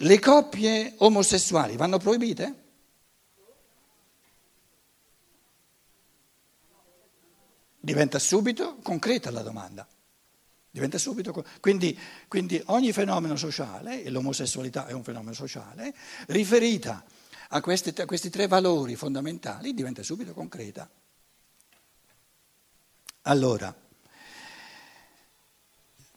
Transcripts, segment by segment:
le coppie omosessuali vanno proibite? Diventa subito concreta la domanda. Diventa subito, quindi, quindi ogni fenomeno sociale, e l'omosessualità è un fenomeno sociale, riferita a questi, a questi tre valori fondamentali, diventa subito concreta. Allora,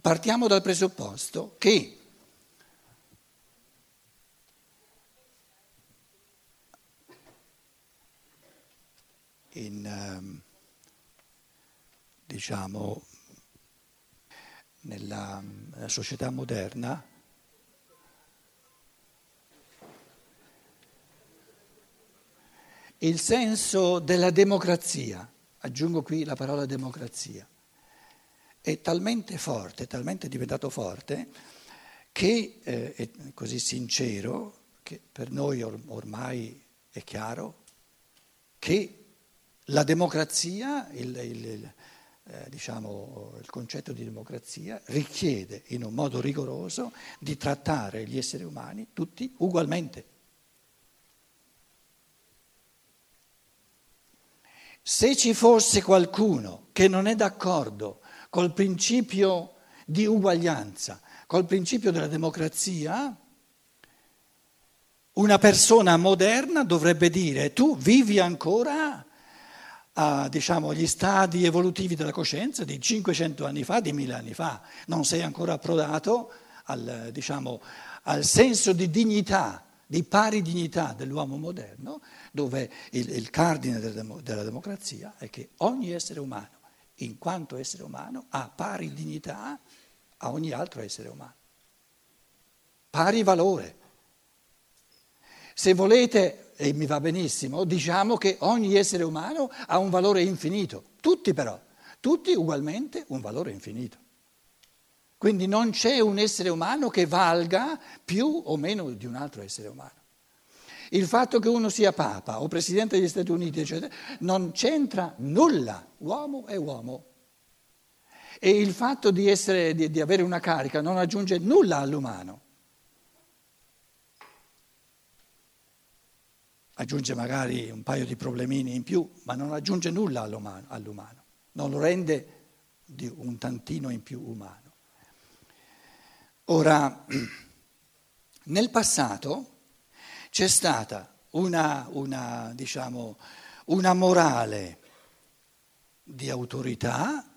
partiamo dal presupposto che in, ehm, diciamo, nella, nella società moderna. Il senso della democrazia, aggiungo qui la parola democrazia, è talmente forte, talmente diventato forte, che eh, è così sincero, che per noi or- ormai è chiaro, che la democrazia, il, il, eh, diciamo, il concetto di democrazia richiede in un modo rigoroso di trattare gli esseri umani tutti ugualmente. Se ci fosse qualcuno che non è d'accordo col principio di uguaglianza, col principio della democrazia, una persona moderna dovrebbe dire tu vivi ancora a, diciamo, agli stadi evolutivi della coscienza di 500 anni fa, di 1000 anni fa, non sei ancora approdato al, diciamo, al senso di dignità, di pari dignità dell'uomo moderno, dove il, il cardine della, della democrazia è che ogni essere umano, in quanto essere umano, ha pari dignità a ogni altro essere umano, pari valore. Se volete, e mi va benissimo, diciamo che ogni essere umano ha un valore infinito, tutti però, tutti ugualmente un valore infinito. Quindi non c'è un essere umano che valga più o meno di un altro essere umano. Il fatto che uno sia papa o presidente degli Stati Uniti, eccetera, non c'entra nulla, uomo è uomo. E il fatto di, essere, di, di avere una carica non aggiunge nulla all'umano. Aggiunge magari un paio di problemini in più, ma non aggiunge nulla all'umano, non lo rende un tantino in più umano. Ora, nel passato c'è stata una, una, diciamo, una morale di autorità,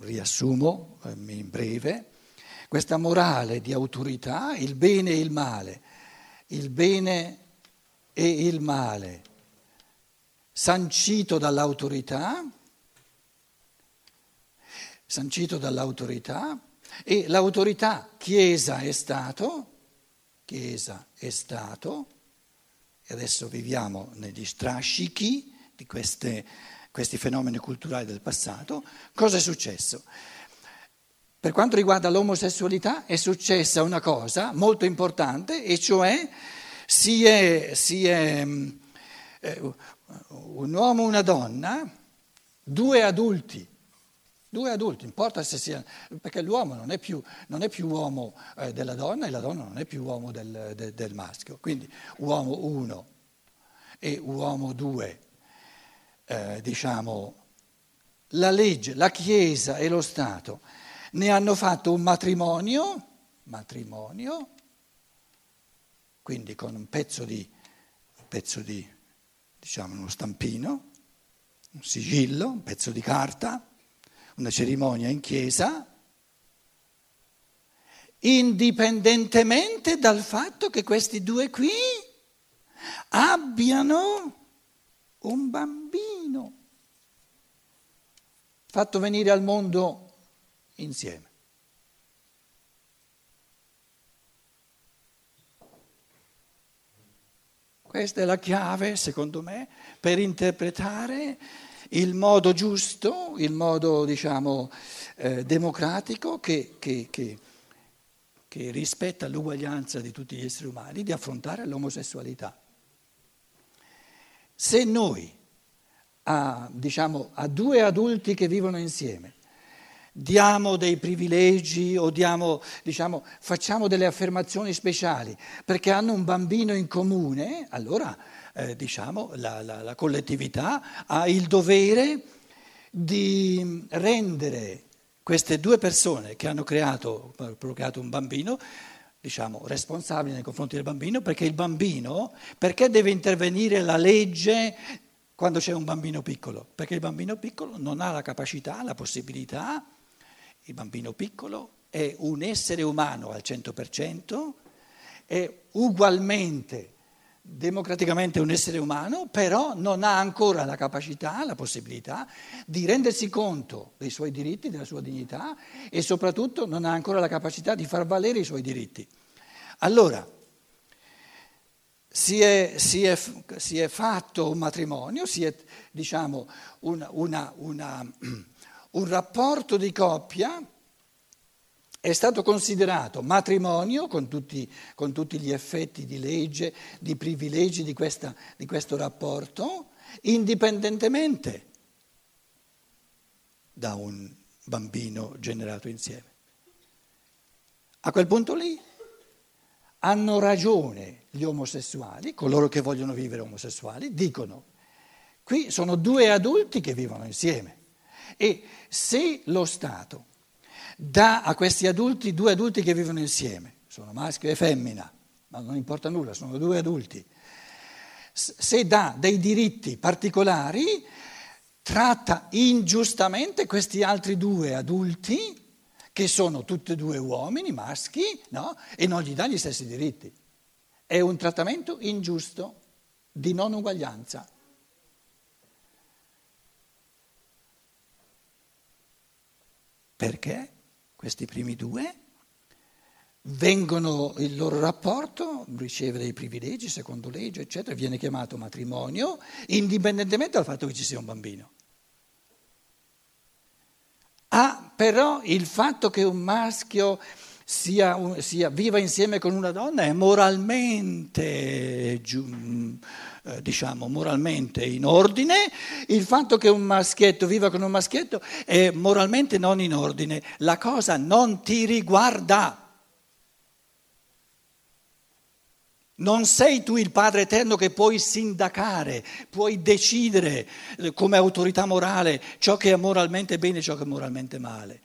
riassumo eh, in breve, questa morale di autorità, il bene e il male, il bene e il male, sancito dall'autorità, sancito dall'autorità, e l'autorità Chiesa è Stato, Chiesa è Stato, e adesso viviamo negli strascichi di queste, questi fenomeni culturali del passato, cosa è successo? Per quanto riguarda l'omosessualità è successa una cosa molto importante, e cioè si è, si è eh, un uomo e una donna, due adulti, Due adulti, importa se sia, perché l'uomo non è più, non è più uomo eh, della donna e la donna non è più uomo del, de, del maschio. Quindi uomo 1 e uomo 2, eh, diciamo, la legge, la Chiesa e lo Stato ne hanno fatto un matrimonio, matrimonio, quindi con un pezzo di, un pezzo di diciamo, uno stampino, un sigillo, un pezzo di carta una cerimonia in chiesa, indipendentemente dal fatto che questi due qui abbiano un bambino. Fatto venire al mondo insieme. Questa è la chiave, secondo me, per interpretare il modo giusto, il modo diciamo eh, democratico che, che, che, che rispetta l'uguaglianza di tutti gli esseri umani di affrontare l'omosessualità. Se noi a, diciamo, a due adulti che vivono insieme diamo dei privilegi o diamo, diciamo, facciamo delle affermazioni speciali perché hanno un bambino in comune, allora eh, diciamo, la, la, la collettività ha il dovere di rendere queste due persone che hanno creato, creato un bambino, diciamo, responsabili nei confronti del bambino, perché il bambino, perché deve intervenire la legge quando c'è un bambino piccolo? Perché il bambino piccolo non ha la capacità, la possibilità, il bambino piccolo è un essere umano al 100%, è ugualmente democraticamente un essere umano, però non ha ancora la capacità, la possibilità di rendersi conto dei suoi diritti, della sua dignità e soprattutto non ha ancora la capacità di far valere i suoi diritti. Allora, si è, si è, si è fatto un matrimonio, si è diciamo una, una, una, un rapporto di coppia è stato considerato matrimonio con tutti, con tutti, gli effetti di legge, di privilegi di, questa, di questo rapporto, indipendentemente da un bambino generato insieme. A quel punto lì hanno ragione gli omosessuali, coloro che vogliono vivere omosessuali, dicono, qui sono due adulti che vivono insieme e se lo Stato dà a questi adulti, due adulti che vivono insieme, sono maschio e femmina, ma non importa nulla, sono due adulti, se dà dei diritti particolari, tratta ingiustamente questi altri due adulti, che sono tutti e due uomini, maschi, no? e non gli dà gli stessi diritti. È un trattamento ingiusto, di non uguaglianza. Perché? questi primi due, vengono, il loro rapporto riceve dei privilegi secondo legge, eccetera, viene chiamato matrimonio, indipendentemente dal fatto che ci sia un bambino. Ha però il fatto che un maschio sia, sia, viva insieme con una donna è moralmente eh, diciamo, moralmente in ordine, il fatto che un maschietto viva con un maschietto è moralmente non in ordine, la cosa non ti riguarda. Non sei tu il Padre Eterno che puoi sindacare, puoi decidere eh, come autorità morale ciò che è moralmente bene e ciò che è moralmente male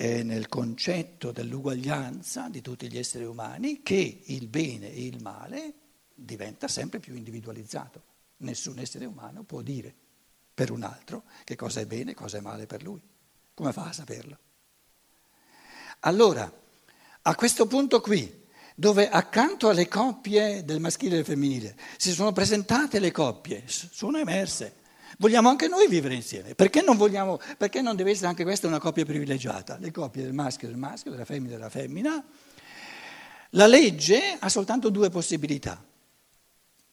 è nel concetto dell'uguaglianza di tutti gli esseri umani che il bene e il male diventa sempre più individualizzato. Nessun essere umano può dire per un altro che cosa è bene e cosa è male per lui. Come fa a saperlo? Allora, a questo punto qui, dove accanto alle coppie del maschile e del femminile si sono presentate le coppie, sono emerse Vogliamo anche noi vivere insieme. Perché non, vogliamo, perché non deve essere anche questa una coppia privilegiata? Le coppie del maschio e del maschio, della femmina e della femmina. La legge ha soltanto due possibilità.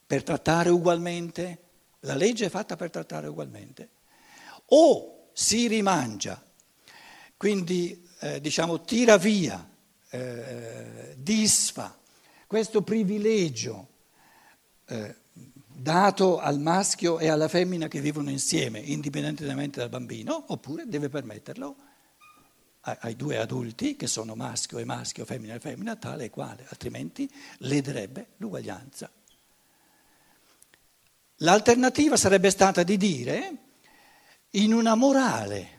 Per trattare ugualmente, la legge è fatta per trattare ugualmente. O si rimangia, quindi eh, diciamo tira via, eh, disfa questo privilegio. Eh, dato al maschio e alla femmina che vivono insieme, indipendentemente dal bambino, oppure deve permetterlo ai due adulti che sono maschio e maschio, femmina e femmina, tale e quale, altrimenti lederebbe l'uguaglianza. L'alternativa sarebbe stata di dire in una morale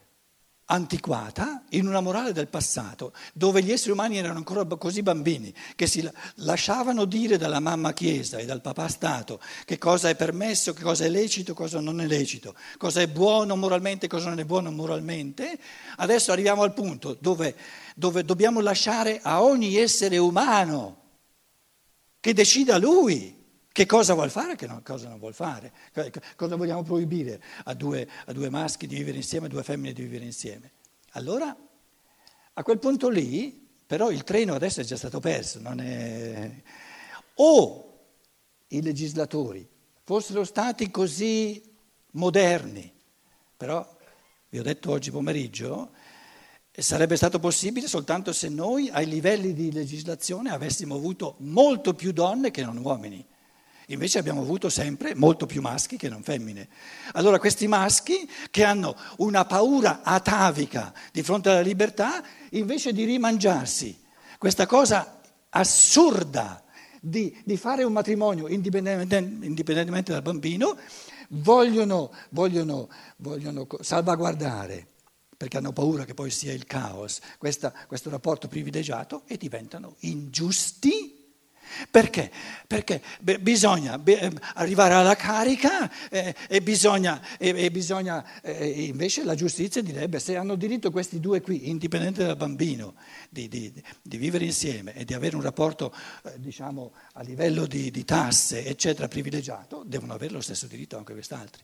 antiquata in una morale del passato, dove gli esseri umani erano ancora così bambini che si lasciavano dire dalla mamma Chiesa e dal papà Stato che cosa è permesso, che cosa è lecito, cosa non è lecito, cosa è buono moralmente, cosa non è buono moralmente, adesso arriviamo al punto dove, dove dobbiamo lasciare a ogni essere umano che decida lui che cosa vuol fare e che cosa non vuol fare? Cosa vogliamo proibire a due, a due maschi di vivere insieme, a due femmine di vivere insieme? Allora, a quel punto lì, però il treno adesso è già stato perso, è... o i legislatori fossero stati così moderni, però vi ho detto oggi pomeriggio, sarebbe stato possibile soltanto se noi ai livelli di legislazione avessimo avuto molto più donne che non uomini. Invece abbiamo avuto sempre molto più maschi che non femmine. Allora questi maschi che hanno una paura atavica di fronte alla libertà, invece di rimangiarsi questa cosa assurda di, di fare un matrimonio indipendentemente, indipendentemente dal bambino, vogliono, vogliono, vogliono salvaguardare perché hanno paura che poi sia il caos, questa, questo rapporto privilegiato e diventano ingiusti. Perché? Perché beh, bisogna beh, ehm, arrivare alla carica eh, e bisogna, e, e bisogna eh, invece la giustizia direbbe se hanno diritto questi due qui, indipendente dal bambino, di, di, di vivere insieme e di avere un rapporto eh, diciamo a livello di, di tasse eccetera privilegiato, devono avere lo stesso diritto anche quest'altri.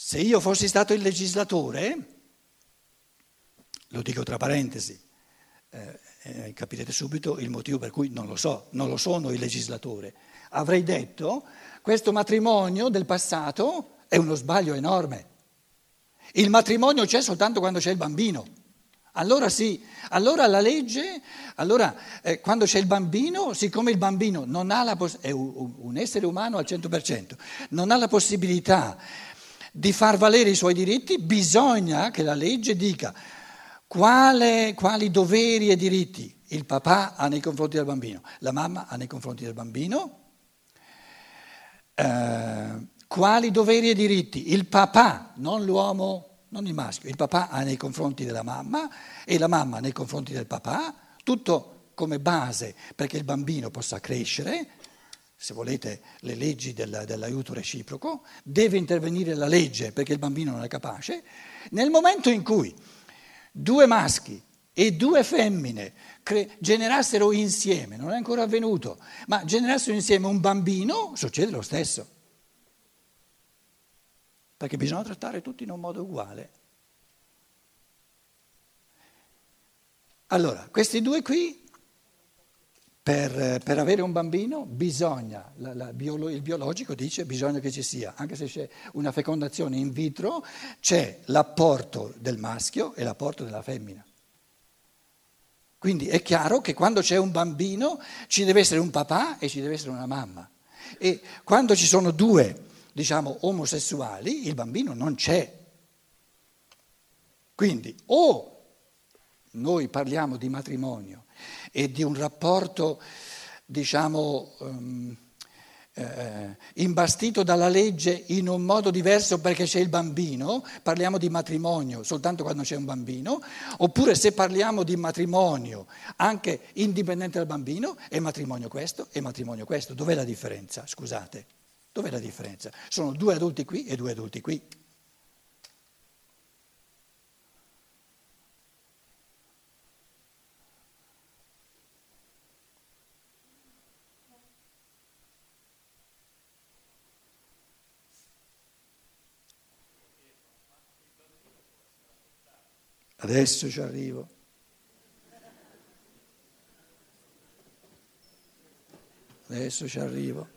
Se io fossi stato il legislatore, lo dico tra parentesi, eh, eh, capirete subito il motivo per cui non lo so, non lo sono il legislatore, avrei detto questo matrimonio del passato è uno sbaglio enorme. Il matrimonio c'è soltanto quando c'è il bambino. Allora sì, allora la legge, allora eh, quando c'è il bambino, siccome il bambino non ha la poss- è un, un essere umano al 100%, non ha la possibilità di far valere i suoi diritti, bisogna che la legge dica quale, quali doveri e diritti? Il papà ha nei confronti del bambino, la mamma ha nei confronti del bambino, eh, quali doveri e diritti? Il papà, non l'uomo, non il maschio, il papà ha nei confronti della mamma e la mamma nei confronti del papà, tutto come base perché il bambino possa crescere. Se volete, le leggi del, dell'aiuto reciproco, deve intervenire la legge perché il bambino non è capace, nel momento in cui due maschi e due femmine cre- generassero insieme, non è ancora avvenuto, ma generassero insieme un bambino, succede lo stesso. Perché bisogna trattare tutti in un modo uguale. Allora, questi due qui per, per, avere un bambino bisogna, la, la, il biologico dice bisogna che ci sia, anche se c'è una fecondazione in vitro, c'è l'apporto del maschio e l'apporto della femmina. Quindi è chiaro che quando c'è un bambino ci deve essere un papà e ci deve essere una mamma. E quando ci sono due, diciamo, omosessuali, il bambino non c'è. Quindi o noi parliamo di matrimonio e di un rapporto, diciamo, um, eh, imbastito dalla legge in un modo diverso perché c'è il bambino, parliamo di matrimonio soltanto quando c'è un bambino, oppure se parliamo di matrimonio anche indipendente dal bambino, è matrimonio questo e matrimonio questo. Dov'è la differenza? Scusate, dov'è la differenza? Sono due adulti qui e due adulti qui. Adesso ci arrivo. Adesso ci arrivo.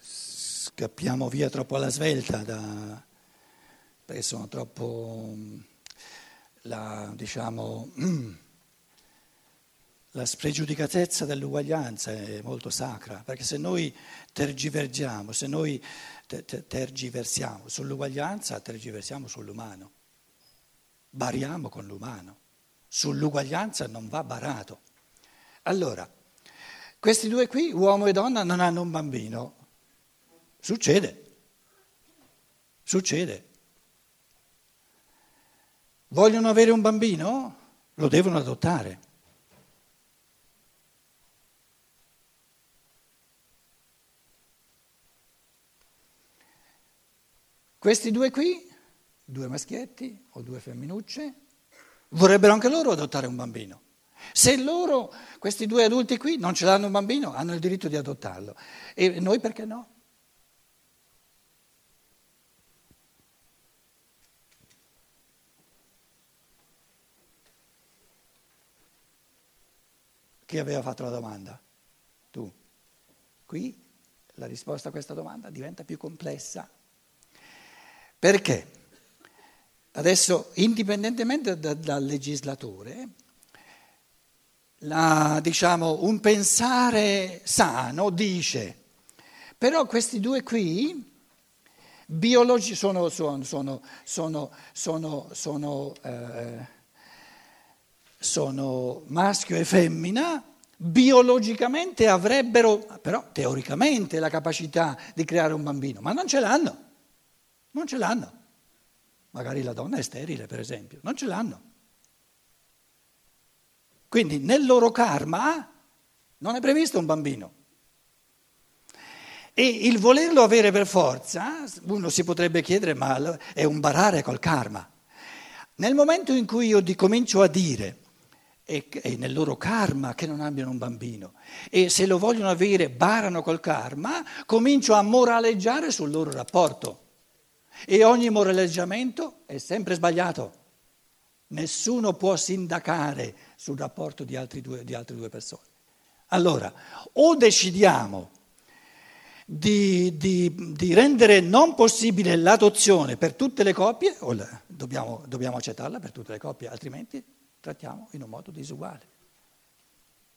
Scappiamo via troppo alla svelta da, perché sono troppo, la, diciamo, la spregiudicatezza dell'uguaglianza è molto sacra, perché se noi tergivergiamo, se noi tergiversiamo sull'uguaglianza, tergiversiamo sull'umano, bariamo con l'umano, sull'uguaglianza non va barato. Allora, questi due qui, uomo e donna, non hanno un bambino. Succede, succede. Vogliono avere un bambino? Lo devono adottare. Questi due qui, due maschietti o due femminucce, vorrebbero anche loro adottare un bambino. Se loro, questi due adulti qui, non ce l'hanno un bambino, hanno il diritto di adottarlo. E noi perché no? Chi aveva fatto la domanda? Tu. Qui la risposta a questa domanda diventa più complessa. Perché? Adesso, indipendentemente da, dal legislatore, la, diciamo, un pensare sano dice, però questi due qui, biologi, sono, sono, sono, eh, sono maschio e femmina, biologicamente avrebbero, però teoricamente, la capacità di creare un bambino, ma non ce l'hanno, non ce l'hanno. Magari la donna è sterile, per esempio, non ce l'hanno. Quindi nel loro karma non è previsto un bambino. E il volerlo avere per forza, uno si potrebbe chiedere, ma è un barare col karma. Nel momento in cui io comincio a dire è, nel loro karma che non abbiano un bambino e se lo vogliono avere barano col karma, comincio a moraleggiare sul loro rapporto e ogni moraleggiamento è sempre sbagliato. Nessuno può sindacare sul rapporto di, due, di altre due persone. Allora, o decidiamo di, di, di, rendere non possibile l'adozione per tutte le coppie, o la, dobbiamo, dobbiamo accettarla per tutte le coppie, altrimenti trattiamo in un modo disuguale.